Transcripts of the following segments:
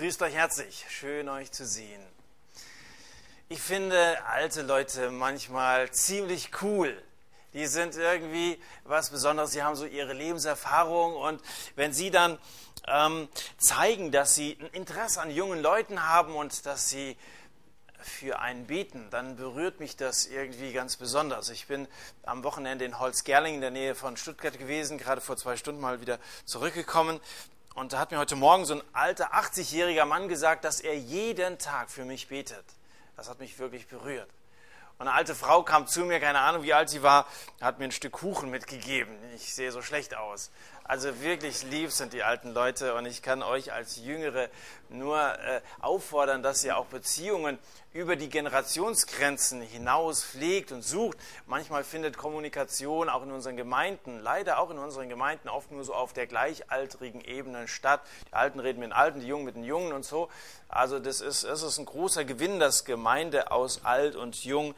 grüßt euch herzlich. Schön euch zu sehen. Ich finde alte Leute manchmal ziemlich cool. Die sind irgendwie was Besonderes. Sie haben so ihre Lebenserfahrung und wenn sie dann ähm, zeigen, dass sie ein Interesse an jungen Leuten haben und dass sie für einen beten, dann berührt mich das irgendwie ganz besonders. Ich bin am Wochenende in Holzgerling in der Nähe von Stuttgart gewesen, gerade vor zwei Stunden mal wieder zurückgekommen. Und da hat mir heute Morgen so ein alter 80-jähriger Mann gesagt, dass er jeden Tag für mich betet. Das hat mich wirklich berührt. Und eine alte Frau kam zu mir, keine Ahnung, wie alt sie war, hat mir ein Stück Kuchen mitgegeben. Ich sehe so schlecht aus. Also wirklich lieb sind die alten Leute und ich kann euch als Jüngere nur äh, auffordern, dass ihr auch Beziehungen über die Generationsgrenzen hinaus pflegt und sucht. Manchmal findet Kommunikation auch in unseren Gemeinden, leider auch in unseren Gemeinden, oft nur so auf der gleichaltrigen Ebene statt. Die Alten reden mit den Alten, die Jungen mit den Jungen und so. Also das ist, das ist ein großer Gewinn, dass Gemeinde aus alt und jung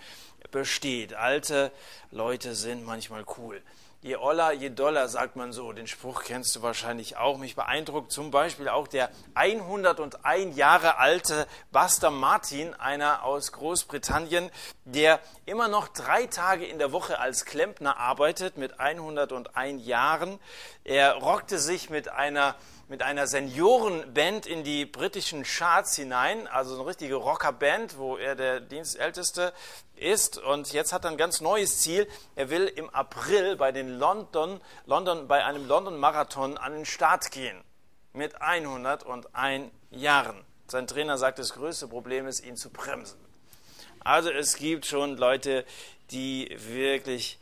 besteht. Alte Leute sind manchmal cool. Je Oller, je Dollar, sagt man so. Den Spruch kennst du wahrscheinlich auch. Mich beeindruckt zum Beispiel auch der 101 Jahre alte Buster Martin, einer aus Großbritannien, der immer noch drei Tage in der Woche als Klempner arbeitet mit 101 Jahren. Er rockte sich mit einer mit einer Seniorenband in die britischen Charts hinein, also eine richtige Rockerband, wo er der Dienstälteste ist. Und jetzt hat er ein ganz neues Ziel. Er will im April bei den London, London, bei einem London-Marathon an den Start gehen. Mit 101 Jahren. Sein Trainer sagt, das größte Problem ist, ihn zu bremsen. Also es gibt schon Leute, die wirklich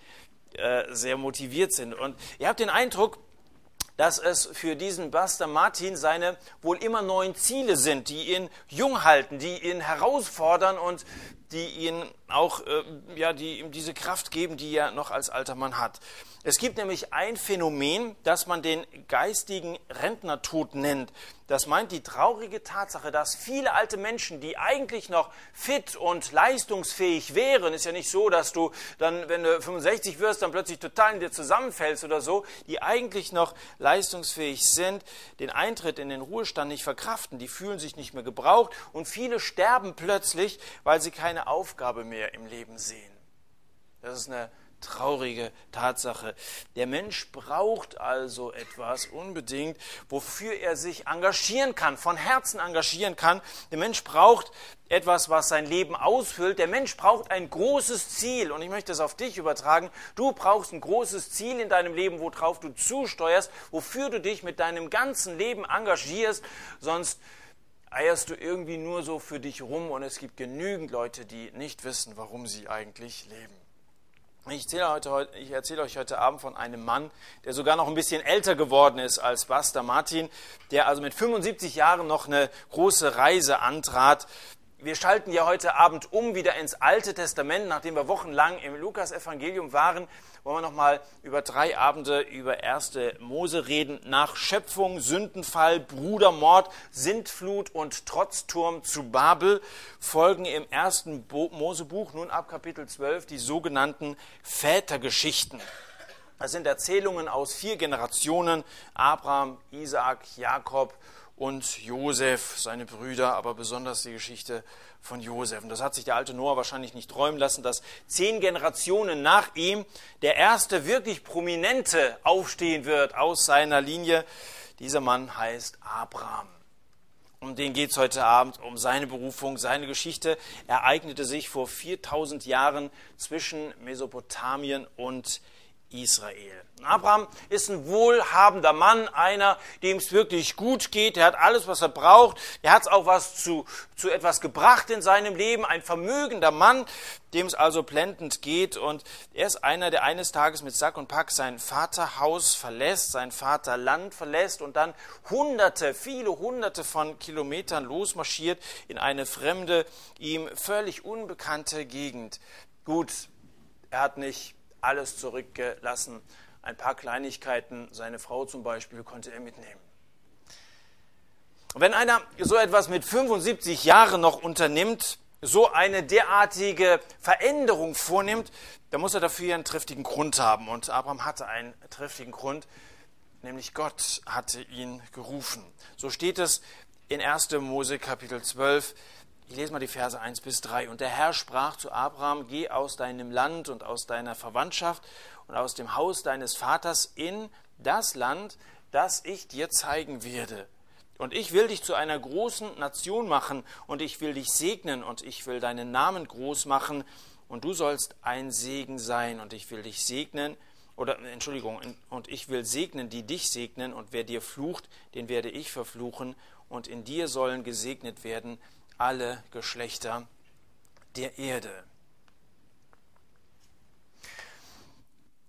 äh, sehr motiviert sind. Und ihr habt den Eindruck, dass es für diesen Buster Martin seine wohl immer neuen Ziele sind, die ihn jung halten, die ihn herausfordern und die ihn auch, äh, ja, die ihm diese Kraft geben, die er noch als alter Mann hat. Es gibt nämlich ein Phänomen, das man den geistigen Rentnertod nennt. Das meint die traurige Tatsache, dass viele alte Menschen, die eigentlich noch fit und leistungsfähig wären, ist ja nicht so, dass du dann, wenn du 65 wirst, dann plötzlich total in dir zusammenfällst oder so, die eigentlich noch leistungsfähig sind, den Eintritt in den Ruhestand nicht verkraften, die fühlen sich nicht mehr gebraucht und viele sterben plötzlich, weil sie keine Aufgabe mehr im Leben sehen. Das ist eine traurige Tatsache. Der Mensch braucht also etwas unbedingt, wofür er sich engagieren kann, von Herzen engagieren kann. Der Mensch braucht etwas, was sein Leben ausfüllt. Der Mensch braucht ein großes Ziel und ich möchte es auf dich übertragen. Du brauchst ein großes Ziel in deinem Leben, worauf du zusteuerst, wofür du dich mit deinem ganzen Leben engagierst, sonst eierst du irgendwie nur so für dich rum und es gibt genügend Leute, die nicht wissen, warum sie eigentlich leben. Ich erzähle, heute, ich erzähle, euch heute Abend von einem Mann, der sogar noch ein bisschen älter geworden ist als Buster Martin, der also mit 75 Jahren noch eine große Reise antrat. Wir schalten ja heute Abend um wieder ins Alte Testament, nachdem wir wochenlang im Lukas-Evangelium waren wollen wir nochmal über drei Abende über erste Mose reden. Nach Schöpfung, Sündenfall, Brudermord, Sintflut und Trotzturm zu Babel folgen im ersten Mosebuch, nun ab Kapitel 12, die sogenannten Vätergeschichten. Das sind Erzählungen aus vier Generationen, Abraham, Isaak, Jakob und Josef, seine Brüder, aber besonders die Geschichte von Josef. Und das hat sich der alte Noah wahrscheinlich nicht träumen lassen, dass zehn Generationen nach ihm der erste wirklich prominente aufstehen wird aus seiner Linie. Dieser Mann heißt Abraham. Um den geht es heute Abend, um seine Berufung, seine Geschichte ereignete sich vor 4000 Jahren zwischen Mesopotamien und Israel. Abraham ist ein wohlhabender Mann, einer, dem es wirklich gut geht. Er hat alles, was er braucht. Er hat auch was zu, zu etwas gebracht in seinem Leben. Ein vermögender Mann, dem es also blendend geht. Und er ist einer, der eines Tages mit Sack und Pack sein Vaterhaus verlässt, sein Vaterland verlässt und dann hunderte, viele hunderte von Kilometern losmarschiert in eine fremde, ihm völlig unbekannte Gegend. Gut, er hat nicht alles zurückgelassen. Ein paar Kleinigkeiten, seine Frau zum Beispiel, konnte er mitnehmen. Wenn einer so etwas mit 75 Jahren noch unternimmt, so eine derartige Veränderung vornimmt, dann muss er dafür einen triftigen Grund haben. Und Abraham hatte einen triftigen Grund, nämlich Gott hatte ihn gerufen. So steht es in 1. Mose Kapitel 12. Ich lese mal die Verse 1 bis 3. Und der Herr sprach zu Abraham, geh aus deinem Land und aus deiner Verwandtschaft und aus dem Haus deines Vaters in das Land, das ich dir zeigen werde. Und ich will dich zu einer großen Nation machen und ich will dich segnen und ich will deinen Namen groß machen und du sollst ein Segen sein und ich will dich segnen oder Entschuldigung, und ich will segnen, die dich segnen und wer dir flucht, den werde ich verfluchen und in dir sollen gesegnet werden alle Geschlechter der Erde.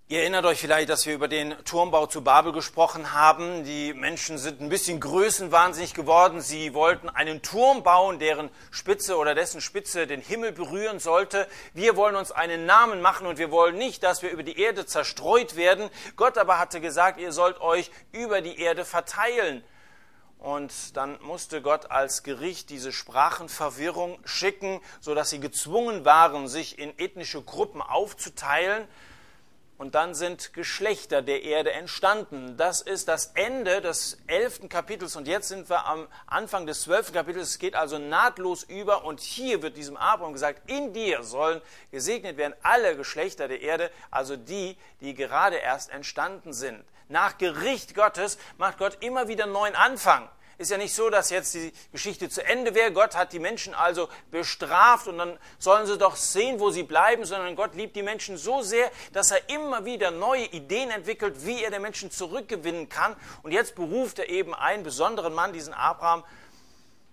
Ihr erinnert euch vielleicht, dass wir über den Turmbau zu Babel gesprochen haben. Die Menschen sind ein bisschen größenwahnsinnig geworden. Sie wollten einen Turm bauen, deren Spitze oder dessen Spitze den Himmel berühren sollte. Wir wollen uns einen Namen machen und wir wollen nicht, dass wir über die Erde zerstreut werden. Gott aber hatte gesagt, ihr sollt euch über die Erde verteilen. Und dann musste Gott als Gericht diese Sprachenverwirrung schicken, sodass sie gezwungen waren, sich in ethnische Gruppen aufzuteilen. Und dann sind Geschlechter der Erde entstanden. Das ist das Ende des elften Kapitels. Und jetzt sind wir am Anfang des zwölften Kapitels. Es geht also nahtlos über. Und hier wird diesem Abraham gesagt, in dir sollen gesegnet werden alle Geschlechter der Erde, also die, die gerade erst entstanden sind. Nach Gericht Gottes macht Gott immer wieder einen neuen Anfang. Ist ja nicht so, dass jetzt die Geschichte zu Ende wäre. Gott hat die Menschen also bestraft und dann sollen sie doch sehen, wo sie bleiben, sondern Gott liebt die Menschen so sehr, dass er immer wieder neue Ideen entwickelt, wie er den Menschen zurückgewinnen kann. Und jetzt beruft er eben einen besonderen Mann, diesen Abraham,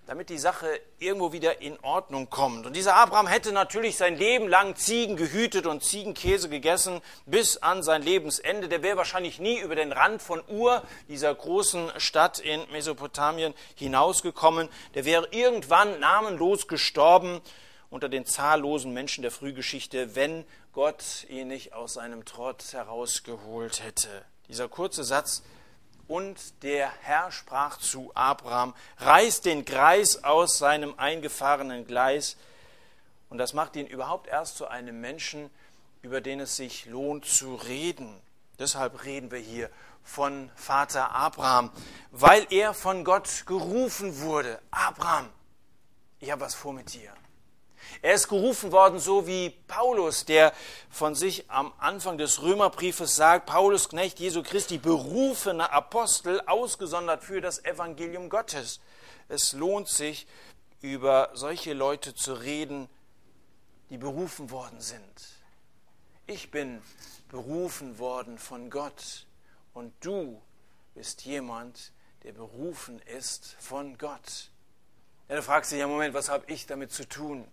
damit die Sache irgendwo wieder in Ordnung kommt. Und dieser Abraham hätte natürlich sein Leben lang Ziegen gehütet und Ziegenkäse gegessen bis an sein Lebensende. Der wäre wahrscheinlich nie über den Rand von Ur, dieser großen Stadt in Mesopotamien, hinausgekommen. Der wäre irgendwann namenlos gestorben unter den zahllosen Menschen der Frühgeschichte, wenn Gott ihn nicht aus seinem Trott herausgeholt hätte. Dieser kurze Satz und der Herr sprach zu Abraham, reiß den Kreis aus seinem eingefahrenen Gleis. Und das macht ihn überhaupt erst zu einem Menschen, über den es sich lohnt zu reden. Deshalb reden wir hier von Vater Abraham, weil er von Gott gerufen wurde. Abraham, ich habe was vor mit dir. Er ist gerufen worden, so wie Paulus, der von sich am Anfang des Römerbriefes sagt, Paulus Knecht Jesu Christi, berufener Apostel, ausgesondert für das Evangelium Gottes. Es lohnt sich, über solche Leute zu reden, die berufen worden sind. Ich bin berufen worden von Gott und du bist jemand, der berufen ist von Gott. Ja, du fragst dich ja, Moment, was habe ich damit zu tun?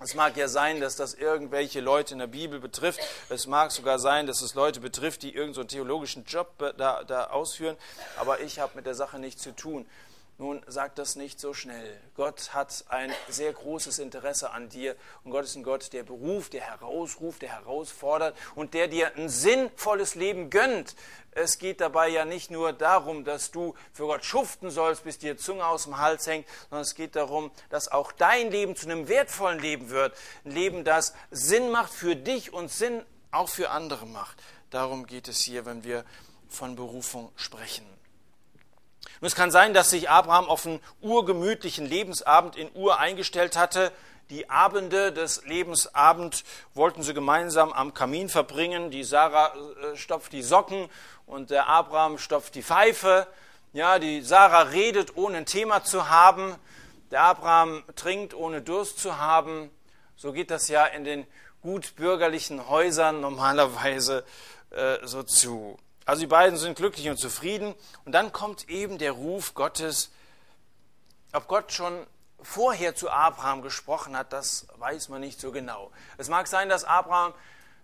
Es mag ja sein, dass das irgendwelche Leute in der Bibel betrifft. Es mag sogar sein, dass es Leute betrifft, die irgendeinen so theologischen Job da, da ausführen. Aber ich habe mit der Sache nichts zu tun. Nun, sag das nicht so schnell. Gott hat ein sehr großes Interesse an dir und Gott ist ein Gott, der beruft, der herausruft, der herausfordert und der dir ein sinnvolles Leben gönnt. Es geht dabei ja nicht nur darum, dass du für Gott schuften sollst, bis dir Zunge aus dem Hals hängt, sondern es geht darum, dass auch dein Leben zu einem wertvollen Leben wird. Ein Leben, das Sinn macht für dich und Sinn auch für andere macht. Darum geht es hier, wenn wir von Berufung sprechen. Und es kann sein, dass sich Abraham auf einen urgemütlichen Lebensabend in Ur eingestellt hatte. Die Abende des Lebensabend wollten sie gemeinsam am Kamin verbringen. Die Sarah äh, stopft die Socken und der Abraham stopft die Pfeife. Ja, die Sarah redet, ohne ein Thema zu haben. Der Abraham trinkt, ohne Durst zu haben. So geht das ja in den gut bürgerlichen Häusern normalerweise äh, so zu. Also die beiden sind glücklich und zufrieden. Und dann kommt eben der Ruf Gottes. Ob Gott schon vorher zu Abraham gesprochen hat, das weiß man nicht so genau. Es mag sein, dass Abraham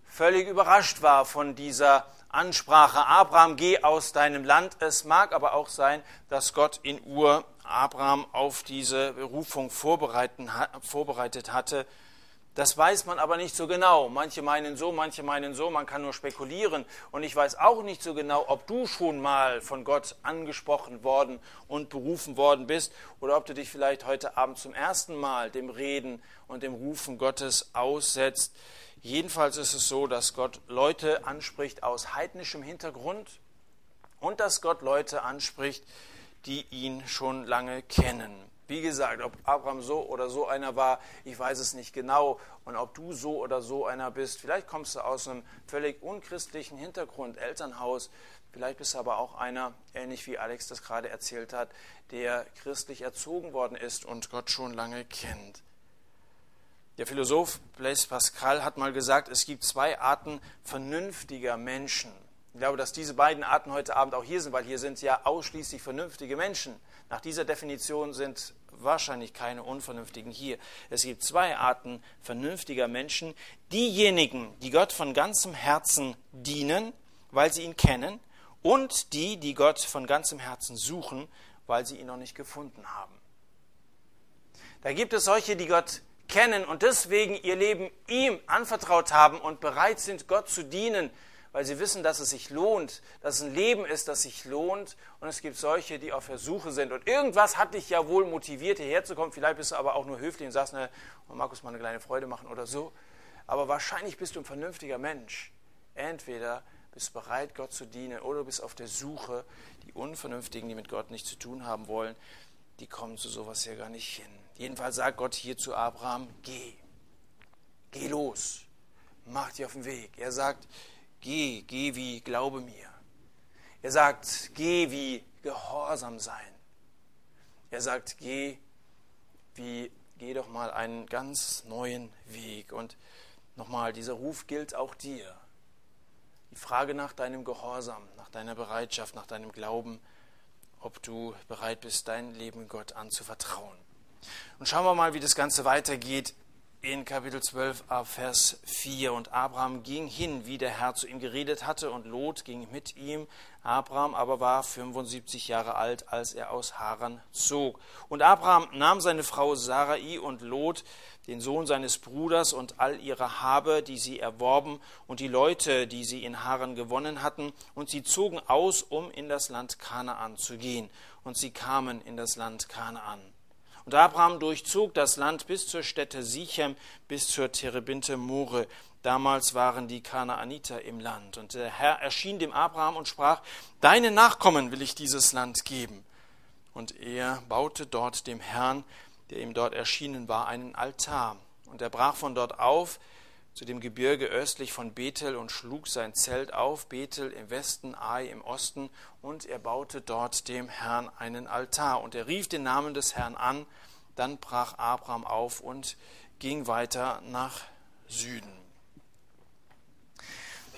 völlig überrascht war von dieser Ansprache. Abraham, geh aus deinem Land. Es mag aber auch sein, dass Gott in Ur Abraham auf diese Berufung vorbereitet hatte das weiß man aber nicht so genau. Manche meinen so, manche meinen so, man kann nur spekulieren. Und ich weiß auch nicht so genau, ob du schon mal von Gott angesprochen worden und berufen worden bist oder ob du dich vielleicht heute Abend zum ersten Mal dem Reden und dem Rufen Gottes aussetzt. Jedenfalls ist es so, dass Gott Leute anspricht aus heidnischem Hintergrund und dass Gott Leute anspricht, die ihn schon lange kennen. Wie gesagt, ob Abraham so oder so einer war, ich weiß es nicht genau. Und ob du so oder so einer bist, vielleicht kommst du aus einem völlig unchristlichen Hintergrund, Elternhaus, vielleicht bist du aber auch einer, ähnlich wie Alex das gerade erzählt hat, der christlich erzogen worden ist und Gott schon lange kennt. Der Philosoph Blaise Pascal hat mal gesagt, es gibt zwei Arten vernünftiger Menschen. Ich glaube, dass diese beiden Arten heute Abend auch hier sind, weil hier sind ja ausschließlich vernünftige Menschen. Nach dieser Definition sind wahrscheinlich keine Unvernünftigen hier. Es gibt zwei Arten vernünftiger Menschen. Diejenigen, die Gott von ganzem Herzen dienen, weil sie ihn kennen, und die, die Gott von ganzem Herzen suchen, weil sie ihn noch nicht gefunden haben. Da gibt es solche, die Gott kennen und deswegen ihr Leben ihm anvertraut haben und bereit sind, Gott zu dienen, weil sie wissen, dass es sich lohnt, dass es ein Leben ist, das sich lohnt. Und es gibt solche, die auf der Suche sind. Und irgendwas hat dich ja wohl motiviert, hierher zu kommen. Vielleicht bist du aber auch nur höflich und sagst, ne, Markus mal eine kleine Freude machen oder so. Aber wahrscheinlich bist du ein vernünftiger Mensch. Entweder bist du bereit, Gott zu dienen, oder du bist auf der Suche. Die Unvernünftigen, die mit Gott nichts zu tun haben wollen, die kommen zu sowas ja gar nicht hin. Jedenfalls sagt Gott hier zu Abraham, geh, geh los, mach dich auf den Weg. Er sagt, Geh, geh wie Glaube mir. Er sagt, geh wie Gehorsam sein. Er sagt, geh wie, geh doch mal einen ganz neuen Weg. Und nochmal, dieser Ruf gilt auch dir. Die Frage nach deinem Gehorsam, nach deiner Bereitschaft, nach deinem Glauben, ob du bereit bist, dein Leben Gott anzuvertrauen. Und schauen wir mal, wie das Ganze weitergeht in Kapitel 12 ab Vers 4. Und Abraham ging hin, wie der Herr zu ihm geredet hatte, und Lot ging mit ihm. Abraham aber war 75 Jahre alt, als er aus Haran zog. Und Abraham nahm seine Frau Sarai und Lot, den Sohn seines Bruders, und all ihre Habe, die sie erworben, und die Leute, die sie in Haran gewonnen hatten, und sie zogen aus, um in das Land Kanaan zu gehen. Und sie kamen in das Land Kanaan. Und Abraham durchzog das Land bis zur Stätte Sichem, bis zur Terebinte More. Damals waren die Kanaaniter im Land. Und der Herr erschien dem Abraham und sprach, Deine Nachkommen will ich dieses Land geben. Und er baute dort dem Herrn, der ihm dort erschienen war, einen Altar. Und er brach von dort auf, zu dem Gebirge östlich von Bethel und schlug sein Zelt auf, Bethel im Westen, Ai im Osten, und er baute dort dem Herrn einen Altar. Und er rief den Namen des Herrn an, dann brach Abraham auf und ging weiter nach Süden.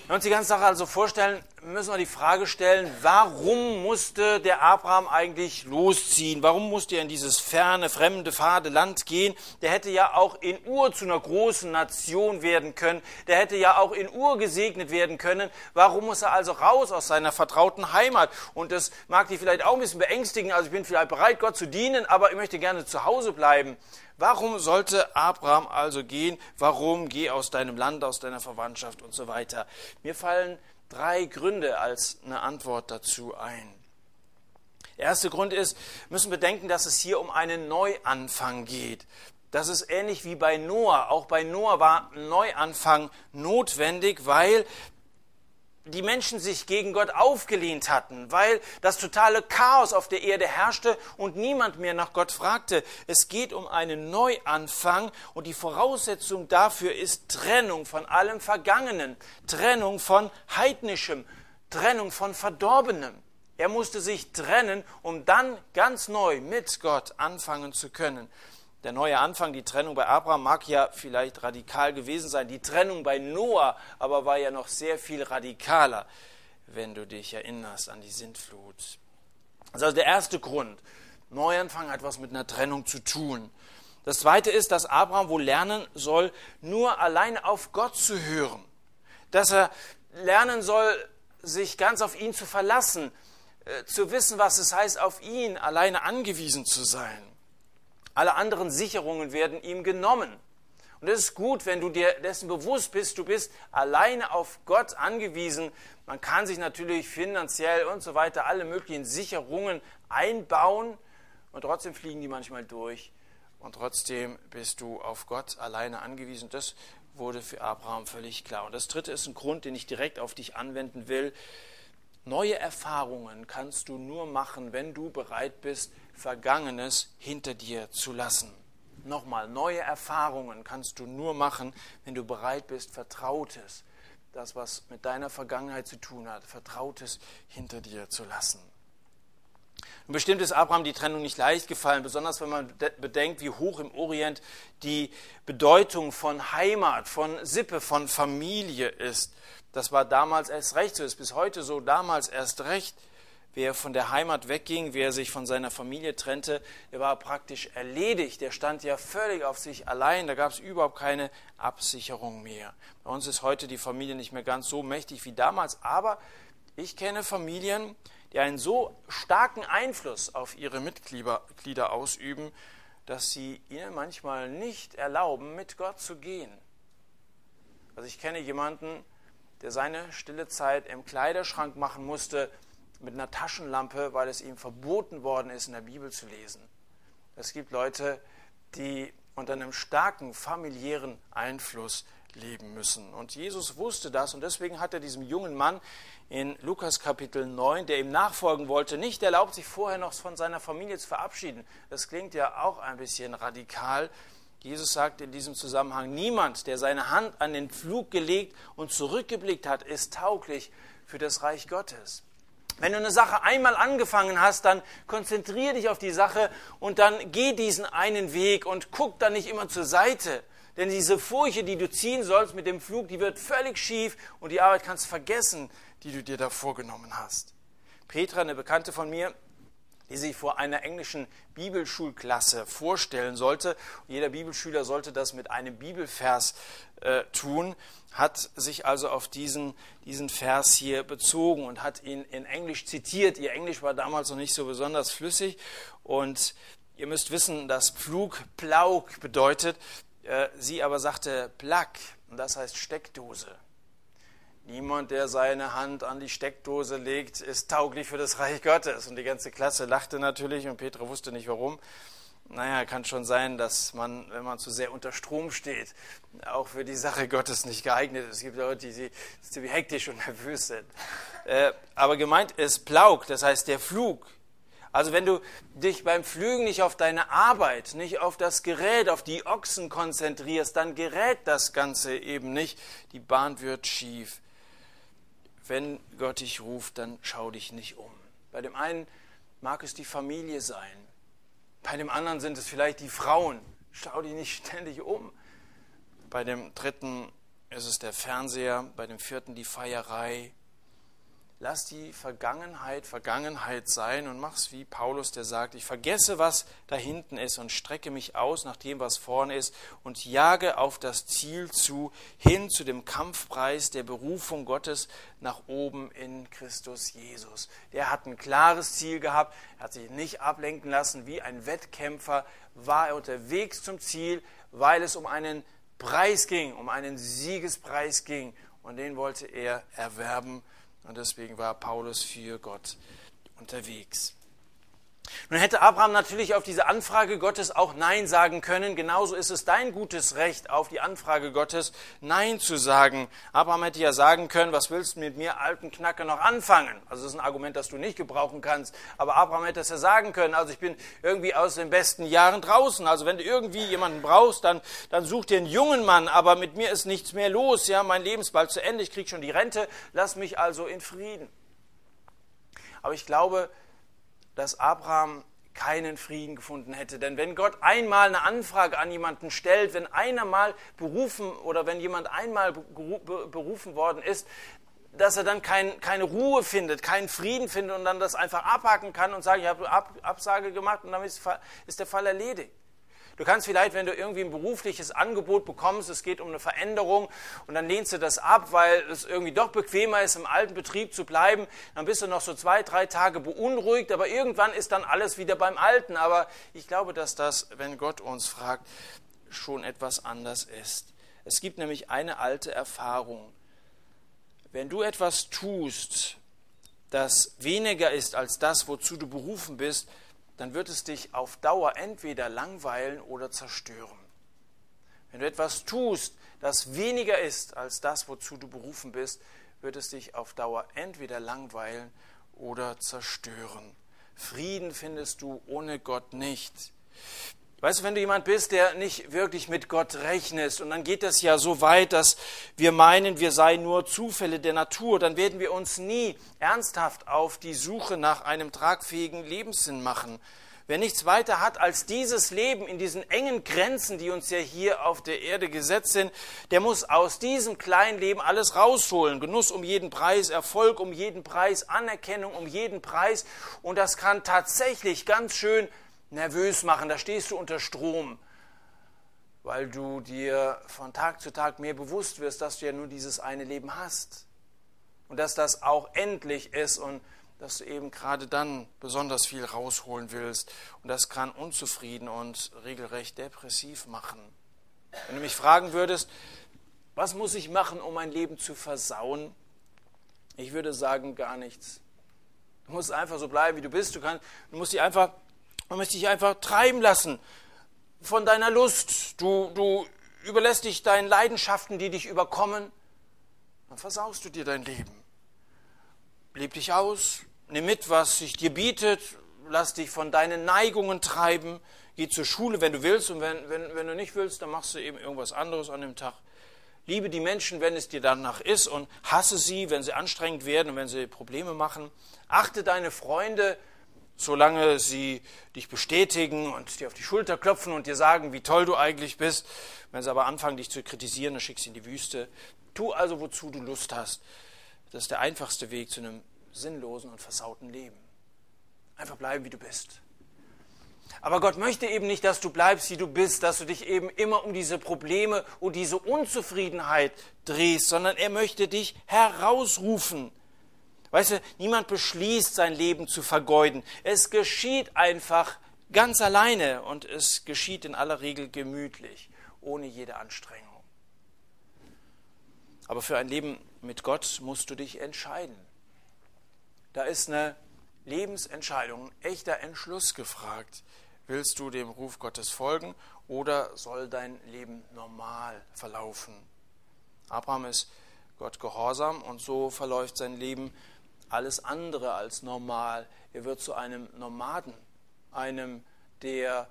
Wenn wir uns die ganze Sache also vorstellen, müssen wir die Frage stellen, warum musste der Abraham eigentlich losziehen? Warum musste er in dieses ferne, fremde, fade Land gehen? Der hätte ja auch in Ur zu einer großen Nation werden können. Der hätte ja auch in Ur gesegnet werden können. Warum muss er also raus aus seiner vertrauten Heimat? Und das mag dich vielleicht auch ein bisschen beängstigen. Also ich bin vielleicht bereit, Gott zu dienen, aber ich möchte gerne zu Hause bleiben. Warum sollte Abraham also gehen? Warum geh aus deinem Land, aus deiner Verwandtschaft und so weiter? Mir fallen drei Gründe als eine Antwort dazu ein. Der erste Grund ist, wir müssen bedenken, dass es hier um einen Neuanfang geht. Das ist ähnlich wie bei Noah. Auch bei Noah war ein Neuanfang notwendig, weil die Menschen sich gegen Gott aufgelehnt hatten, weil das totale Chaos auf der Erde herrschte und niemand mehr nach Gott fragte. Es geht um einen Neuanfang und die Voraussetzung dafür ist Trennung von allem Vergangenen, Trennung von heidnischem, Trennung von Verdorbenem. Er musste sich trennen, um dann ganz neu mit Gott anfangen zu können. Der neue Anfang, die Trennung bei Abraham mag ja vielleicht radikal gewesen sein. Die Trennung bei Noah aber war ja noch sehr viel radikaler, wenn du dich erinnerst an die Sintflut. Das ist also der erste Grund. Neuanfang hat was mit einer Trennung zu tun. Das zweite ist, dass Abraham wohl lernen soll, nur allein auf Gott zu hören. Dass er lernen soll, sich ganz auf ihn zu verlassen, äh, zu wissen, was es heißt, auf ihn alleine angewiesen zu sein. Alle anderen Sicherungen werden ihm genommen. Und es ist gut, wenn du dir dessen bewusst bist, du bist alleine auf Gott angewiesen. Man kann sich natürlich finanziell und so weiter alle möglichen Sicherungen einbauen und trotzdem fliegen die manchmal durch. Und trotzdem bist du auf Gott alleine angewiesen. Das wurde für Abraham völlig klar. Und das dritte ist ein Grund, den ich direkt auf dich anwenden will. Neue Erfahrungen kannst du nur machen, wenn du bereit bist, Vergangenes hinter dir zu lassen. Nochmal, neue Erfahrungen kannst du nur machen, wenn du bereit bist, Vertrautes, das, was mit deiner Vergangenheit zu tun hat, Vertrautes hinter dir zu lassen. Und bestimmt ist Abraham die Trennung nicht leicht gefallen, besonders wenn man bedenkt, wie hoch im Orient die Bedeutung von Heimat, von Sippe, von Familie ist. Das war damals erst recht so, ist bis heute so, damals erst recht. Wer von der Heimat wegging, wer sich von seiner Familie trennte, der war praktisch erledigt. Der stand ja völlig auf sich allein. Da gab es überhaupt keine Absicherung mehr. Bei uns ist heute die Familie nicht mehr ganz so mächtig wie damals, aber ich kenne Familien, die einen so starken Einfluss auf ihre Mitglieder ausüben, dass sie ihnen manchmal nicht erlauben, mit Gott zu gehen. Also ich kenne jemanden, der seine stille Zeit im Kleiderschrank machen musste mit einer Taschenlampe, weil es ihm verboten worden ist, in der Bibel zu lesen. Es gibt Leute, die unter einem starken familiären Einfluss leben müssen. Und Jesus wusste das und deswegen hat er diesem jungen Mann in Lukas Kapitel 9, der ihm nachfolgen wollte, nicht erlaubt, sich vorher noch von seiner Familie zu verabschieden. Das klingt ja auch ein bisschen radikal. Jesus sagt in diesem Zusammenhang, niemand, der seine Hand an den Flug gelegt und zurückgeblickt hat, ist tauglich für das Reich Gottes. Wenn du eine Sache einmal angefangen hast, dann konzentriere dich auf die Sache und dann geh diesen einen Weg und guck dann nicht immer zur Seite. Denn diese Furche, die du ziehen sollst mit dem Flug, die wird völlig schief und die Arbeit kannst vergessen, die du dir da vorgenommen hast. Petra, eine Bekannte von mir, die sich vor einer englischen Bibelschulklasse vorstellen sollte, jeder Bibelschüler sollte das mit einem Bibelvers äh, tun, hat sich also auf diesen, diesen Vers hier bezogen und hat ihn in Englisch zitiert. Ihr Englisch war damals noch nicht so besonders flüssig und ihr müsst wissen, dass Pflug Plauk bedeutet. Äh, sie aber sagte Plug und das heißt Steckdose. Niemand, der seine Hand an die Steckdose legt, ist tauglich für das Reich Gottes. Und die ganze Klasse lachte natürlich und Petra wusste nicht warum. Naja, kann schon sein, dass man, wenn man zu sehr unter Strom steht, auch für die Sache Gottes nicht geeignet ist. Es gibt Leute, die, die hektisch und nervös sind. Äh, aber gemeint ist Plauk, das heißt der Flug. Also wenn du dich beim Flügen nicht auf deine Arbeit, nicht auf das Gerät, auf die Ochsen konzentrierst, dann gerät das Ganze eben nicht. Die Bahn wird schief wenn Gott dich ruft, dann schau dich nicht um. Bei dem einen mag es die Familie sein, bei dem anderen sind es vielleicht die Frauen. Schau dich nicht ständig um. Bei dem dritten ist es der Fernseher, bei dem vierten die Feierei, Lass die Vergangenheit Vergangenheit sein und mach's wie Paulus, der sagt, ich vergesse, was da hinten ist und strecke mich aus nach dem, was vorne ist und jage auf das Ziel zu, hin zu dem Kampfpreis der Berufung Gottes nach oben in Christus Jesus. Der hat ein klares Ziel gehabt, er hat sich nicht ablenken lassen, wie ein Wettkämpfer war er unterwegs zum Ziel, weil es um einen Preis ging, um einen Siegespreis ging und den wollte er erwerben und deswegen war Paulus für Gott unterwegs. Nun hätte Abraham natürlich auf diese Anfrage Gottes auch Nein sagen können. Genauso ist es dein gutes Recht, auf die Anfrage Gottes Nein zu sagen. Abraham hätte ja sagen können, was willst du mit mir, alten Knacker, noch anfangen? Also das ist ein Argument, das du nicht gebrauchen kannst. Aber Abraham hätte es ja sagen können, also ich bin irgendwie aus den besten Jahren draußen. Also wenn du irgendwie jemanden brauchst, dann, dann such dir einen jungen Mann. Aber mit mir ist nichts mehr los. Ja, mein Leben ist bald zu Ende. Ich kriege schon die Rente. Lass mich also in Frieden. Aber ich glaube, dass Abraham keinen Frieden gefunden hätte. Denn wenn Gott einmal eine Anfrage an jemanden stellt, wenn einer mal berufen oder wenn jemand einmal berufen worden ist, dass er dann kein, keine Ruhe findet, keinen Frieden findet und dann das einfach abhaken kann und sagt, ich habe Absage gemacht und dann ist der Fall erledigt. Du kannst vielleicht, wenn du irgendwie ein berufliches Angebot bekommst, es geht um eine Veränderung und dann lehnst du das ab, weil es irgendwie doch bequemer ist, im alten Betrieb zu bleiben, dann bist du noch so zwei, drei Tage beunruhigt, aber irgendwann ist dann alles wieder beim Alten. Aber ich glaube, dass das, wenn Gott uns fragt, schon etwas anders ist. Es gibt nämlich eine alte Erfahrung. Wenn du etwas tust, das weniger ist als das, wozu du berufen bist, dann wird es dich auf Dauer entweder langweilen oder zerstören. Wenn du etwas tust, das weniger ist als das, wozu du berufen bist, wird es dich auf Dauer entweder langweilen oder zerstören. Frieden findest du ohne Gott nicht. Weißt du, wenn du jemand bist, der nicht wirklich mit Gott rechnest, und dann geht das ja so weit, dass wir meinen, wir seien nur Zufälle der Natur, dann werden wir uns nie ernsthaft auf die Suche nach einem tragfähigen Lebenssinn machen. Wer nichts weiter hat als dieses Leben in diesen engen Grenzen, die uns ja hier auf der Erde gesetzt sind, der muss aus diesem kleinen Leben alles rausholen. Genuss um jeden Preis, Erfolg um jeden Preis, Anerkennung um jeden Preis. Und das kann tatsächlich ganz schön nervös machen. Da stehst du unter Strom, weil du dir von Tag zu Tag mehr bewusst wirst, dass du ja nur dieses eine Leben hast. Und dass das auch endlich ist und dass du eben gerade dann besonders viel rausholen willst. Und das kann unzufrieden und regelrecht depressiv machen. Wenn du mich fragen würdest, was muss ich machen, um mein Leben zu versauen? Ich würde sagen, gar nichts. Du musst einfach so bleiben, wie du bist. Du, kannst, du musst dich einfach, du musst dich einfach treiben lassen von deiner Lust. Du, du überlässt dich deinen Leidenschaften, die dich überkommen. Dann versaust du dir dein Leben. Leb dich aus, nimm mit, was sich dir bietet, lass dich von deinen Neigungen treiben, geh zur Schule, wenn du willst, und wenn, wenn, wenn du nicht willst, dann machst du eben irgendwas anderes an dem Tag. Liebe die Menschen, wenn es dir danach ist, und hasse sie, wenn sie anstrengend werden und wenn sie Probleme machen. Achte deine Freunde, solange sie dich bestätigen und dir auf die Schulter klopfen und dir sagen, wie toll du eigentlich bist. Wenn sie aber anfangen, dich zu kritisieren, dann schick sie in die Wüste. Tu also, wozu du Lust hast. Das ist der einfachste Weg zu einem sinnlosen und versauten Leben. Einfach bleiben, wie du bist. Aber Gott möchte eben nicht, dass du bleibst, wie du bist, dass du dich eben immer um diese Probleme und diese Unzufriedenheit drehst, sondern er möchte dich herausrufen. Weißt du, niemand beschließt, sein Leben zu vergeuden. Es geschieht einfach ganz alleine und es geschieht in aller Regel gemütlich, ohne jede Anstrengung. Aber für ein Leben mit Gott musst du dich entscheiden. Da ist eine Lebensentscheidung, ein echter Entschluss gefragt. Willst du dem Ruf Gottes folgen oder soll dein Leben normal verlaufen? Abraham ist Gott gehorsam und so verläuft sein Leben alles andere als normal. Er wird zu einem Nomaden, einem, der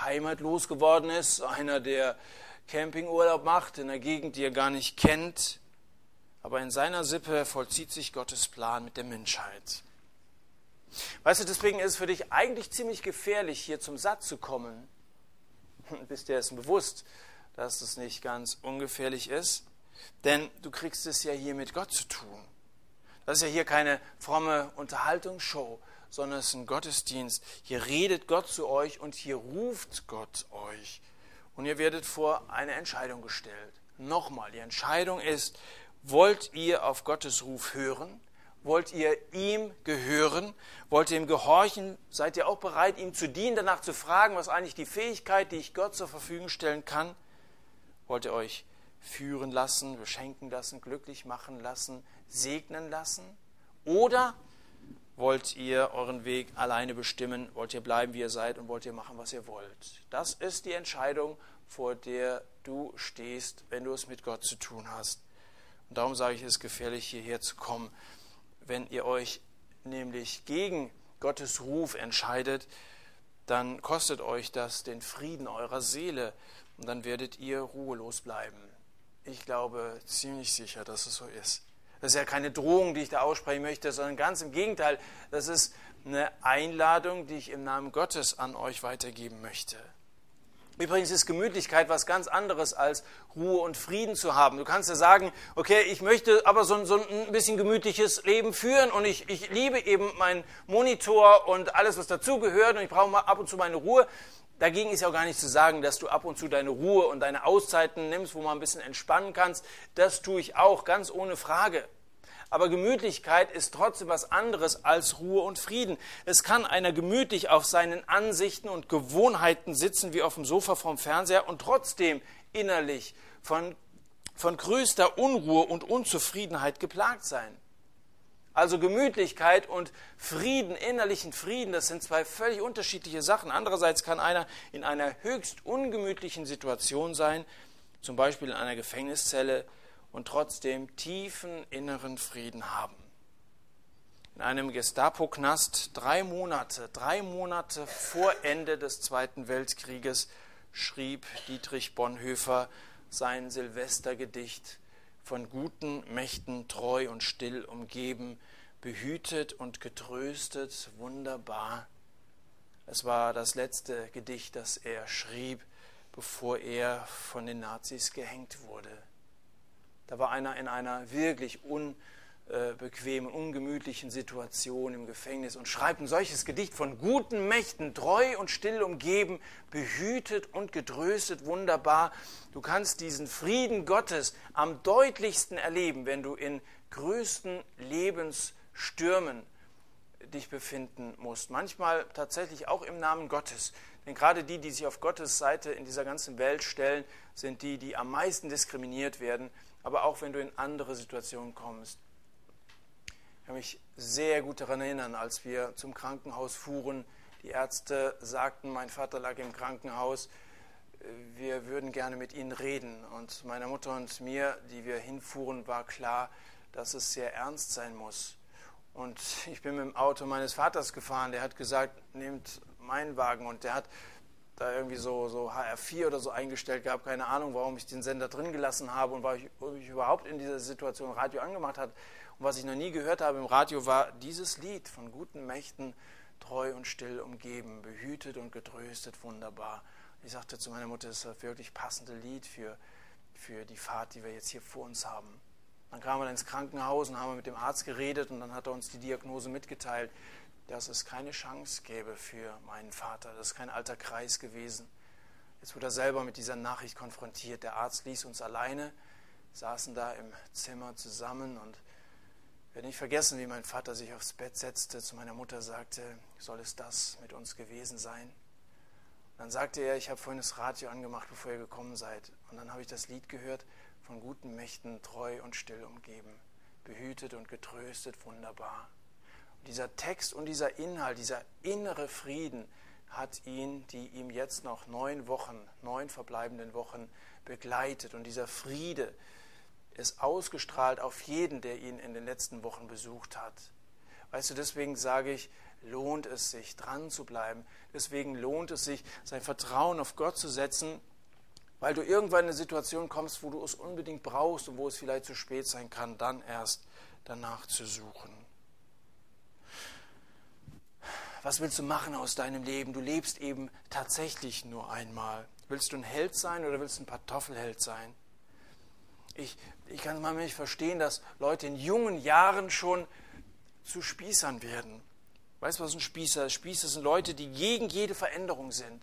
heimatlos geworden ist, einer, der Campingurlaub macht in einer Gegend, die er gar nicht kennt. Aber in seiner Sippe vollzieht sich Gottes Plan mit der Menschheit. Weißt du, deswegen ist es für dich eigentlich ziemlich gefährlich, hier zum Satz zu kommen. Bist dir dessen bewusst, dass es nicht ganz ungefährlich ist? Denn du kriegst es ja hier mit Gott zu tun. Das ist ja hier keine fromme Unterhaltungsshow, sondern es ist ein Gottesdienst. Hier redet Gott zu euch und hier ruft Gott euch. Und ihr werdet vor eine Entscheidung gestellt. Nochmal, die Entscheidung ist, Wollt ihr auf Gottes Ruf hören? Wollt ihr ihm gehören? Wollt ihr ihm gehorchen? Seid ihr auch bereit, ihm zu dienen, danach zu fragen, was eigentlich die Fähigkeit, die ich Gott zur Verfügung stellen kann? Wollt ihr euch führen lassen, beschenken lassen, glücklich machen lassen, segnen lassen? Oder wollt ihr euren Weg alleine bestimmen? Wollt ihr bleiben, wie ihr seid und wollt ihr machen, was ihr wollt? Das ist die Entscheidung, vor der du stehst, wenn du es mit Gott zu tun hast. Und darum sage ich, es ist gefährlich, hierher zu kommen. Wenn ihr euch nämlich gegen Gottes Ruf entscheidet, dann kostet euch das den Frieden eurer Seele und dann werdet ihr ruhelos bleiben. Ich glaube ziemlich sicher, dass es so ist. Das ist ja keine Drohung, die ich da aussprechen möchte, sondern ganz im Gegenteil, das ist eine Einladung, die ich im Namen Gottes an euch weitergeben möchte. Übrigens ist Gemütlichkeit was ganz anderes als Ruhe und Frieden zu haben. Du kannst ja sagen, okay, ich möchte aber so, so ein bisschen gemütliches Leben führen und ich, ich liebe eben meinen Monitor und alles, was dazugehört und ich brauche mal ab und zu meine Ruhe. Dagegen ist ja auch gar nicht zu sagen, dass du ab und zu deine Ruhe und deine Auszeiten nimmst, wo man ein bisschen entspannen kannst. Das tue ich auch, ganz ohne Frage. Aber Gemütlichkeit ist trotzdem was anderes als Ruhe und Frieden. Es kann einer gemütlich auf seinen Ansichten und Gewohnheiten sitzen, wie auf dem Sofa vorm Fernseher, und trotzdem innerlich von, von größter Unruhe und Unzufriedenheit geplagt sein. Also Gemütlichkeit und Frieden, innerlichen Frieden, das sind zwei völlig unterschiedliche Sachen. Andererseits kann einer in einer höchst ungemütlichen Situation sein, zum Beispiel in einer Gefängniszelle, und trotzdem tiefen inneren Frieden haben. In einem Gestapo-Knast drei Monate, drei Monate vor Ende des Zweiten Weltkrieges schrieb Dietrich Bonhoeffer sein Silvestergedicht von guten Mächten treu und still umgeben, behütet und getröstet, wunderbar. Es war das letzte Gedicht, das er schrieb, bevor er von den Nazis gehängt wurde. Da war einer in einer wirklich un äh, bequemen, ungemütlichen Situation im Gefängnis und schreibt ein solches Gedicht von guten Mächten, treu und still umgeben, behütet und getröstet, wunderbar. Du kannst diesen Frieden Gottes am deutlichsten erleben, wenn du in größten Lebensstürmen dich befinden musst. Manchmal tatsächlich auch im Namen Gottes. Denn gerade die, die sich auf Gottes Seite in dieser ganzen Welt stellen, sind die, die am meisten diskriminiert werden. Aber auch wenn du in andere Situationen kommst. Ich kann mich sehr gut daran erinnern, als wir zum Krankenhaus fuhren. Die Ärzte sagten, mein Vater lag im Krankenhaus, wir würden gerne mit Ihnen reden. Und meiner Mutter und mir, die wir hinfuhren, war klar, dass es sehr ernst sein muss. Und ich bin mit dem Auto meines Vaters gefahren. Der hat gesagt, nehmt meinen Wagen. Und der hat da irgendwie so, so HR4 oder so eingestellt gehabt. Keine Ahnung, warum ich den Sender drin gelassen habe und warum ich, ich überhaupt in dieser Situation Radio angemacht habe. Und was ich noch nie gehört habe im Radio war dieses Lied von guten Mächten, treu und still umgeben, behütet und getröstet, wunderbar. Ich sagte zu meiner Mutter, das ist das wirklich passende Lied für, für die Fahrt, die wir jetzt hier vor uns haben. Dann kamen wir ins Krankenhaus und haben mit dem Arzt geredet und dann hat er uns die Diagnose mitgeteilt, dass es keine Chance gäbe für meinen Vater. Das ist kein alter Kreis gewesen. Jetzt wurde er selber mit dieser Nachricht konfrontiert. Der Arzt ließ uns alleine, saßen da im Zimmer zusammen und werde nicht vergessen, wie mein Vater sich aufs Bett setzte, zu meiner Mutter sagte, soll es das mit uns gewesen sein? Und dann sagte er, ich habe vorhin das Radio angemacht, bevor ihr gekommen seid. Und dann habe ich das Lied gehört, von guten Mächten treu und still umgeben, behütet und getröstet, wunderbar. Und dieser Text und dieser Inhalt, dieser innere Frieden hat ihn, die ihm jetzt noch neun Wochen, neun verbleibenden Wochen begleitet. Und dieser Friede, ist ausgestrahlt auf jeden, der ihn in den letzten Wochen besucht hat. Weißt du, deswegen sage ich, lohnt es sich, dran zu bleiben. Deswegen lohnt es sich, sein Vertrauen auf Gott zu setzen, weil du irgendwann in eine Situation kommst, wo du es unbedingt brauchst und wo es vielleicht zu spät sein kann, dann erst danach zu suchen. Was willst du machen aus deinem Leben? Du lebst eben tatsächlich nur einmal. Willst du ein Held sein oder willst du ein Kartoffelheld sein? Ich, ich kann es manchmal nicht verstehen, dass Leute in jungen Jahren schon zu Spießern werden. Weißt du, was ein Spießer ist? Spießer sind Leute, die gegen jede Veränderung sind.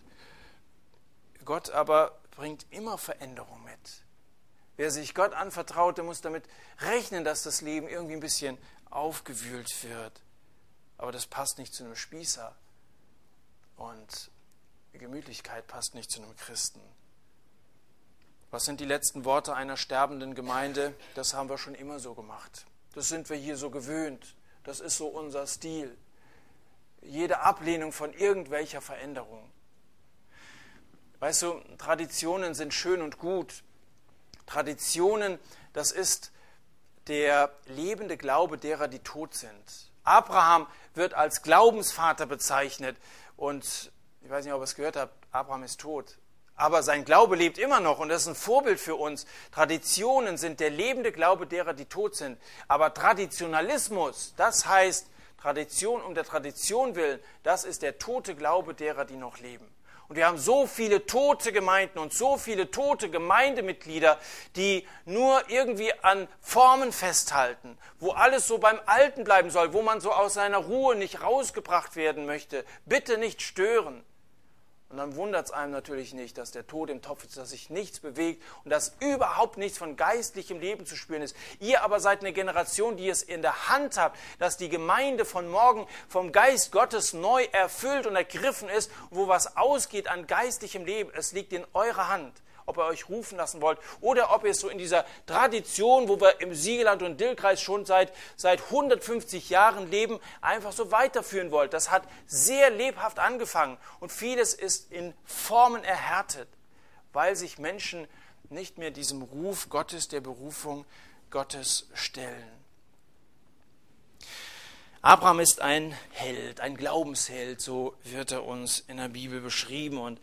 Gott aber bringt immer Veränderung mit. Wer sich Gott anvertraut, der muss damit rechnen, dass das Leben irgendwie ein bisschen aufgewühlt wird. Aber das passt nicht zu einem Spießer. Und Gemütlichkeit passt nicht zu einem Christen. Was sind die letzten Worte einer sterbenden Gemeinde? Das haben wir schon immer so gemacht. Das sind wir hier so gewöhnt. Das ist so unser Stil. Jede Ablehnung von irgendwelcher Veränderung. Weißt du, Traditionen sind schön und gut. Traditionen, das ist der lebende Glaube derer, die tot sind. Abraham wird als Glaubensvater bezeichnet und ich weiß nicht, ob ihr es gehört habt, Abraham ist tot. Aber sein Glaube lebt immer noch und das ist ein Vorbild für uns. Traditionen sind der lebende Glaube derer, die tot sind. Aber Traditionalismus, das heißt Tradition um der Tradition willen, das ist der tote Glaube derer, die noch leben. Und wir haben so viele tote Gemeinden und so viele tote Gemeindemitglieder, die nur irgendwie an Formen festhalten, wo alles so beim Alten bleiben soll, wo man so aus seiner Ruhe nicht rausgebracht werden möchte. Bitte nicht stören. Und dann wundert es einem natürlich nicht, dass der Tod im Topf ist, dass sich nichts bewegt und dass überhaupt nichts von geistlichem Leben zu spüren ist. Ihr aber seid eine Generation, die es in der Hand habt, dass die Gemeinde von morgen vom Geist Gottes neu erfüllt und ergriffen ist, wo was ausgeht an geistlichem Leben. Es liegt in eurer Hand ob ihr euch rufen lassen wollt oder ob ihr so in dieser Tradition, wo wir im Siegeland und Dillkreis schon seit, seit 150 Jahren leben, einfach so weiterführen wollt. Das hat sehr lebhaft angefangen und vieles ist in Formen erhärtet, weil sich Menschen nicht mehr diesem Ruf Gottes, der Berufung Gottes stellen. Abraham ist ein Held, ein Glaubensheld, so wird er uns in der Bibel beschrieben und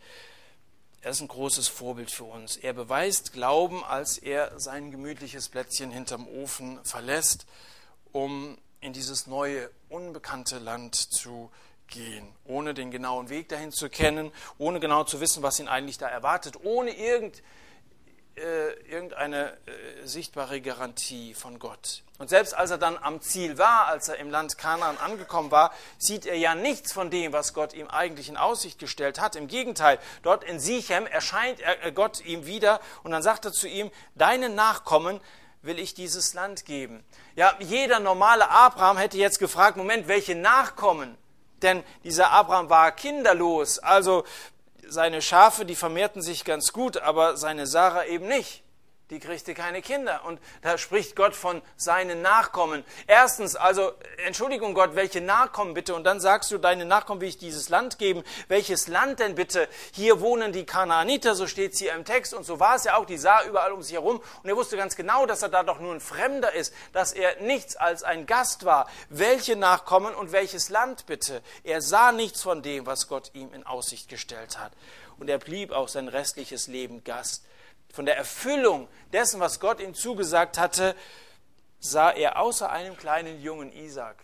er ist ein großes Vorbild für uns. Er beweist Glauben, als er sein gemütliches Plätzchen hinterm Ofen verlässt, um in dieses neue, unbekannte Land zu gehen, ohne den genauen Weg dahin zu kennen, ohne genau zu wissen, was ihn eigentlich da erwartet, ohne irgend, äh, irgendeine äh, sichtbare Garantie von Gott. Und selbst als er dann am Ziel war, als er im Land Kanaan angekommen war, sieht er ja nichts von dem, was Gott ihm eigentlich in Aussicht gestellt hat. Im Gegenteil, dort in Sichem erscheint er, äh, Gott ihm wieder und dann sagt er zu ihm, deinen Nachkommen will ich dieses Land geben. Ja, jeder normale Abraham hätte jetzt gefragt, Moment, welche Nachkommen? Denn dieser Abraham war kinderlos, also seine Schafe, die vermehrten sich ganz gut, aber seine Sarah eben nicht die kriegte keine Kinder. Und da spricht Gott von seinen Nachkommen. Erstens, also, Entschuldigung Gott, welche Nachkommen bitte? Und dann sagst du, deine Nachkommen will ich dieses Land geben. Welches Land denn bitte? Hier wohnen die Kanaaniter, so steht es hier im Text. Und so war es ja auch, die sah überall um sich herum. Und er wusste ganz genau, dass er da doch nur ein Fremder ist, dass er nichts als ein Gast war. Welche Nachkommen und welches Land bitte? Er sah nichts von dem, was Gott ihm in Aussicht gestellt hat. Und er blieb auch sein restliches Leben Gast von der Erfüllung dessen, was Gott ihm zugesagt hatte, sah er außer einem kleinen Jungen Isaac,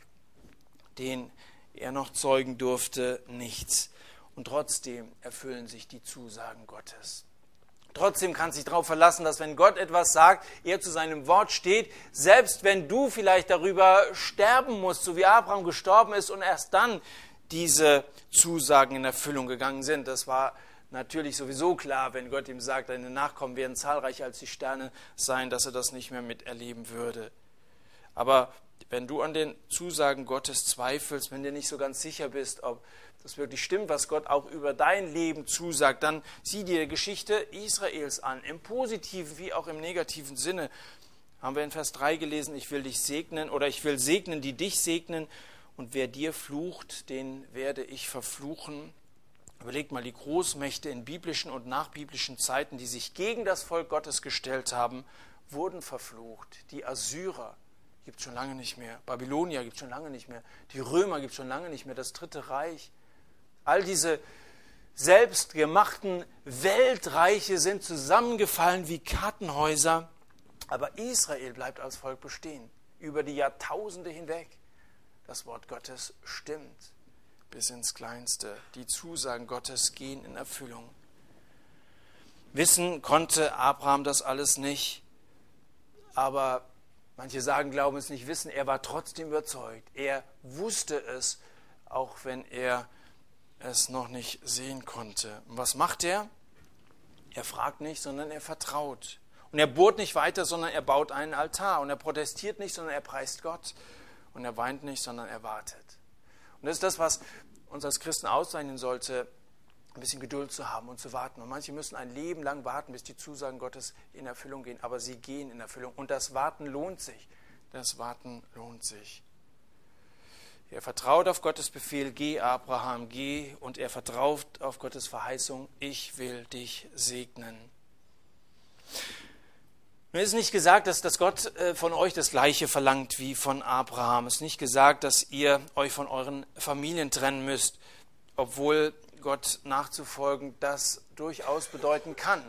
den er noch zeugen durfte, nichts. Und trotzdem erfüllen sich die Zusagen Gottes. Trotzdem kann sich darauf verlassen, dass wenn Gott etwas sagt, er zu seinem Wort steht, selbst wenn du vielleicht darüber sterben musst, so wie Abraham gestorben ist und erst dann diese Zusagen in Erfüllung gegangen sind. Das war natürlich sowieso klar, wenn Gott ihm sagt, deine Nachkommen werden zahlreicher als die Sterne sein, dass er das nicht mehr miterleben würde. Aber wenn du an den Zusagen Gottes zweifelst, wenn du nicht so ganz sicher bist, ob das wirklich stimmt, was Gott auch über dein Leben zusagt, dann sieh dir die Geschichte Israels an, im positiven wie auch im negativen Sinne. Haben wir in Vers 3 gelesen, ich will dich segnen oder ich will segnen, die dich segnen und wer dir flucht, den werde ich verfluchen. Überlegt mal die Großmächte in biblischen und nachbiblischen Zeiten, die sich gegen das Volk Gottes gestellt haben, wurden verflucht. Die Assyrer gibt es schon lange nicht mehr. Babylonier gibt es schon lange nicht mehr. Die Römer gibt es schon lange nicht mehr. Das Dritte Reich. All diese selbstgemachten Weltreiche sind zusammengefallen wie Kartenhäuser. Aber Israel bleibt als Volk bestehen. Über die Jahrtausende hinweg. Das Wort Gottes stimmt bis ins Kleinste. Die Zusagen Gottes gehen in Erfüllung. Wissen konnte Abraham das alles nicht, aber manche sagen, glauben es nicht wissen, er war trotzdem überzeugt. Er wusste es, auch wenn er es noch nicht sehen konnte. Und was macht er? Er fragt nicht, sondern er vertraut. Und er bohrt nicht weiter, sondern er baut einen Altar. Und er protestiert nicht, sondern er preist Gott. Und er weint nicht, sondern er wartet. Und das ist das, was uns als Christen auszeichnen sollte, ein bisschen Geduld zu haben und zu warten. Und manche müssen ein Leben lang warten, bis die Zusagen Gottes in Erfüllung gehen. Aber sie gehen in Erfüllung. Und das Warten lohnt sich. Das Warten lohnt sich. Er vertraut auf Gottes Befehl, geh Abraham, geh. Und er vertraut auf Gottes Verheißung, ich will dich segnen. Nun ist nicht gesagt, dass, dass Gott äh, von euch das Gleiche verlangt wie von Abraham. Es ist nicht gesagt, dass ihr euch von euren Familien trennen müsst, obwohl Gott nachzufolgen das durchaus bedeuten kann.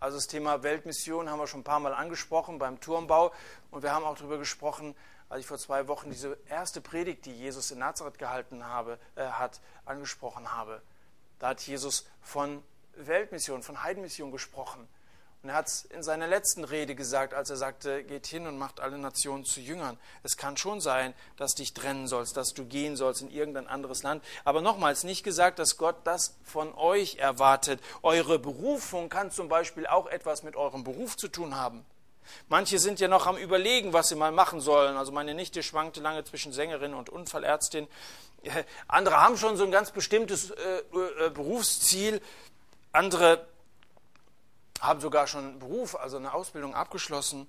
Also das Thema Weltmission haben wir schon ein paar Mal angesprochen beim Turmbau und wir haben auch darüber gesprochen, als ich vor zwei Wochen diese erste Predigt, die Jesus in Nazareth gehalten habe, äh, hat, angesprochen habe. Da hat Jesus von Weltmission, von Heidenmission gesprochen. Und er hat es in seiner letzten Rede gesagt, als er sagte, geht hin und macht alle Nationen zu Jüngern. Es kann schon sein, dass dich trennen sollst, dass du gehen sollst in irgendein anderes Land. Aber nochmals nicht gesagt, dass Gott das von euch erwartet. Eure Berufung kann zum Beispiel auch etwas mit eurem Beruf zu tun haben. Manche sind ja noch am Überlegen, was sie mal machen sollen. Also meine Nichte schwankte lange zwischen Sängerin und Unfallärztin. Andere haben schon so ein ganz bestimmtes äh, äh, Berufsziel. Andere haben sogar schon einen Beruf, also eine Ausbildung abgeschlossen.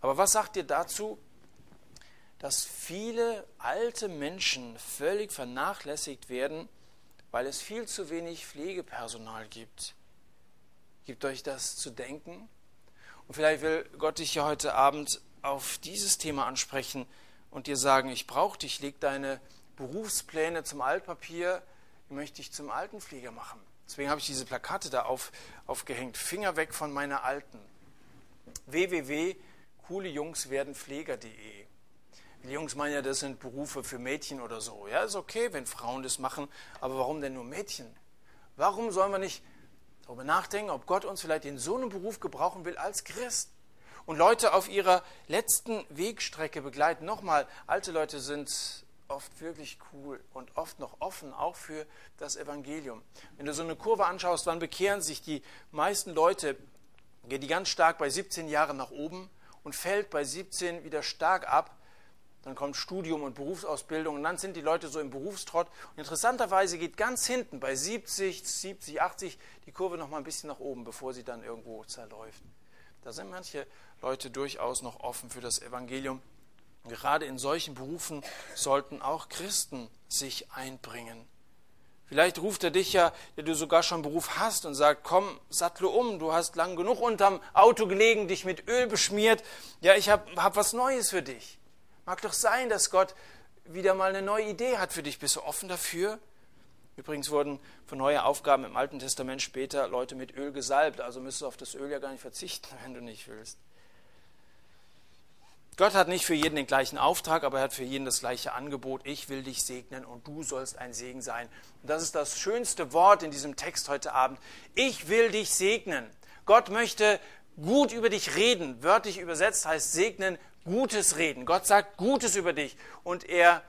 Aber was sagt ihr dazu, dass viele alte Menschen völlig vernachlässigt werden, weil es viel zu wenig Pflegepersonal gibt? Gibt euch das zu denken? Und vielleicht will Gott dich ja heute Abend auf dieses Thema ansprechen und dir sagen, ich brauche dich, leg deine Berufspläne zum Altpapier, ich möchte dich zum Altenpfleger machen. Deswegen habe ich diese Plakate da auf, aufgehängt. Finger weg von meiner Alten. www.coolejungswerdenpfleger.de die Jungs meinen ja, das sind Berufe für Mädchen oder so. Ja, ist okay, wenn Frauen das machen, aber warum denn nur Mädchen? Warum sollen wir nicht darüber nachdenken, ob Gott uns vielleicht in so einem Beruf gebrauchen will als Christ? Und Leute auf ihrer letzten Wegstrecke begleiten. Nochmal, alte Leute sind oft wirklich cool und oft noch offen, auch für das Evangelium. Wenn du so eine Kurve anschaust, wann bekehren sich die meisten Leute, geht die ganz stark bei 17 Jahren nach oben und fällt bei 17 wieder stark ab dann kommt Studium und Berufsausbildung und dann sind die Leute so im Berufstrott. Und interessanterweise geht ganz hinten bei 70, 70, 80 die Kurve noch mal ein bisschen nach oben, bevor sie dann irgendwo zerläuft. Da sind manche Leute durchaus noch offen für das Evangelium. Gerade in solchen Berufen sollten auch Christen sich einbringen. Vielleicht ruft er dich ja, der du sogar schon Beruf hast und sagt, komm, sattle um, du hast lang genug unterm Auto gelegen, dich mit Öl beschmiert. Ja, ich habe hab was Neues für dich. Mag doch sein, dass Gott wieder mal eine neue Idee hat für dich. Bist du offen dafür? Übrigens wurden für neue Aufgaben im Alten Testament später Leute mit Öl gesalbt. Also müsstest du auf das Öl ja gar nicht verzichten, wenn du nicht willst. Gott hat nicht für jeden den gleichen Auftrag, aber er hat für jeden das gleiche Angebot. Ich will dich segnen und du sollst ein Segen sein. Und das ist das schönste Wort in diesem Text heute Abend. Ich will dich segnen. Gott möchte gut über dich reden. Wörtlich übersetzt heißt segnen Gutes reden. Gott sagt Gutes über dich und er,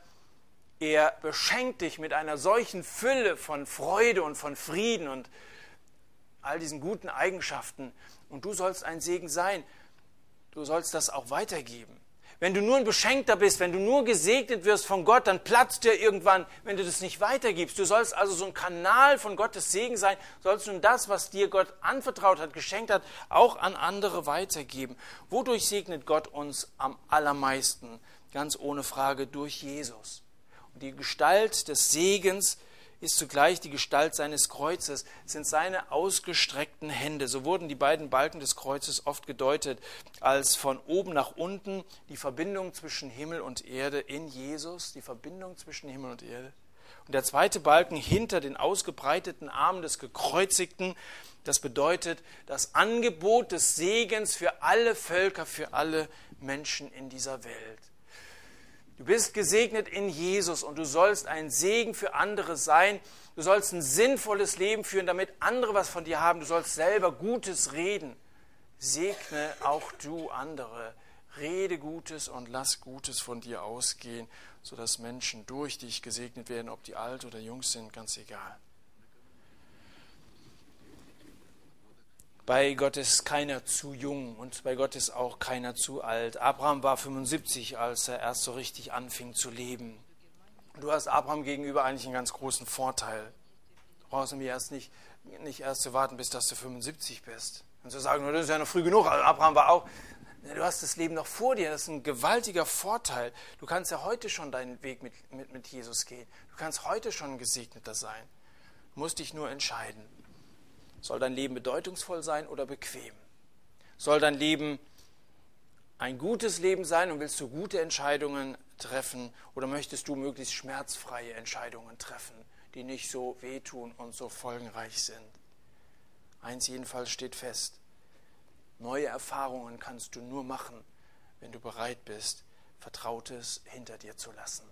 er beschenkt dich mit einer solchen Fülle von Freude und von Frieden und all diesen guten Eigenschaften. Und du sollst ein Segen sein. Du sollst das auch weitergeben. Wenn du nur ein Beschenkter bist, wenn du nur gesegnet wirst von Gott, dann platzt dir irgendwann, wenn du das nicht weitergibst. Du sollst also so ein Kanal von Gottes Segen sein, sollst nun das, was dir Gott anvertraut hat, geschenkt hat, auch an andere weitergeben. Wodurch segnet Gott uns am allermeisten? Ganz ohne Frage durch Jesus. Und die Gestalt des Segens ist zugleich die Gestalt seines Kreuzes, sind seine ausgestreckten Hände. So wurden die beiden Balken des Kreuzes oft gedeutet als von oben nach unten die Verbindung zwischen Himmel und Erde in Jesus, die Verbindung zwischen Himmel und Erde. Und der zweite Balken hinter den ausgebreiteten Armen des Gekreuzigten, das bedeutet das Angebot des Segens für alle Völker, für alle Menschen in dieser Welt. Du bist gesegnet in Jesus und du sollst ein Segen für andere sein. Du sollst ein sinnvolles Leben führen, damit andere was von dir haben. Du sollst selber Gutes reden. Segne auch du andere. Rede Gutes und lass Gutes von dir ausgehen, sodass Menschen durch dich gesegnet werden, ob die alt oder jung sind, ganz egal. Bei Gott ist keiner zu jung und bei Gott ist auch keiner zu alt. Abraham war 75, als er erst so richtig anfing zu leben. Du hast Abraham gegenüber eigentlich einen ganz großen Vorteil. Du brauchst nämlich erst nicht, nicht erst zu warten, bis dass du 75 bist. Und zu sagen, das ist ja noch früh genug. Also Abraham war auch. Du hast das Leben noch vor dir. Das ist ein gewaltiger Vorteil. Du kannst ja heute schon deinen Weg mit, mit, mit Jesus gehen. Du kannst heute schon Gesegneter sein. Du musst dich nur entscheiden. Soll dein Leben bedeutungsvoll sein oder bequem? Soll dein Leben ein gutes Leben sein und willst du gute Entscheidungen treffen oder möchtest du möglichst schmerzfreie Entscheidungen treffen, die nicht so wehtun und so folgenreich sind? Eins jedenfalls steht fest. Neue Erfahrungen kannst du nur machen, wenn du bereit bist, Vertrautes hinter dir zu lassen.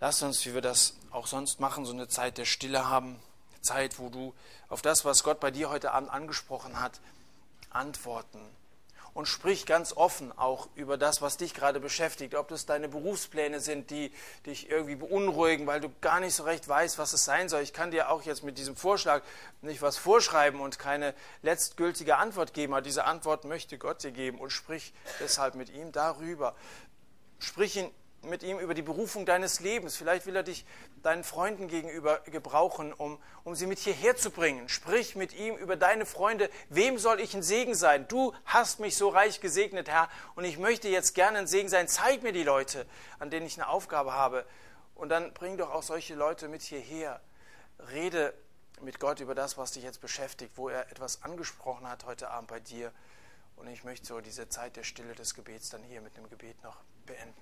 Lass uns, wie wir das auch sonst machen, so eine Zeit der Stille haben. Zeit, wo du auf das, was Gott bei dir heute Abend angesprochen hat, antworten. Und sprich ganz offen auch über das, was dich gerade beschäftigt. Ob das deine Berufspläne sind, die dich irgendwie beunruhigen, weil du gar nicht so recht weißt, was es sein soll. Ich kann dir auch jetzt mit diesem Vorschlag nicht was vorschreiben und keine letztgültige Antwort geben. Aber diese Antwort möchte Gott dir geben und sprich deshalb mit ihm darüber. Sprich ihn mit ihm über die Berufung deines Lebens. Vielleicht will er dich deinen Freunden gegenüber gebrauchen, um, um sie mit hierher zu bringen. Sprich mit ihm über deine Freunde. Wem soll ich ein Segen sein? Du hast mich so reich gesegnet, Herr, und ich möchte jetzt gerne ein Segen sein. Zeig mir die Leute, an denen ich eine Aufgabe habe. Und dann bring doch auch solche Leute mit hierher. Rede mit Gott über das, was dich jetzt beschäftigt, wo er etwas angesprochen hat heute Abend bei dir. Und ich möchte so diese Zeit der Stille des Gebets dann hier mit einem Gebet noch beenden.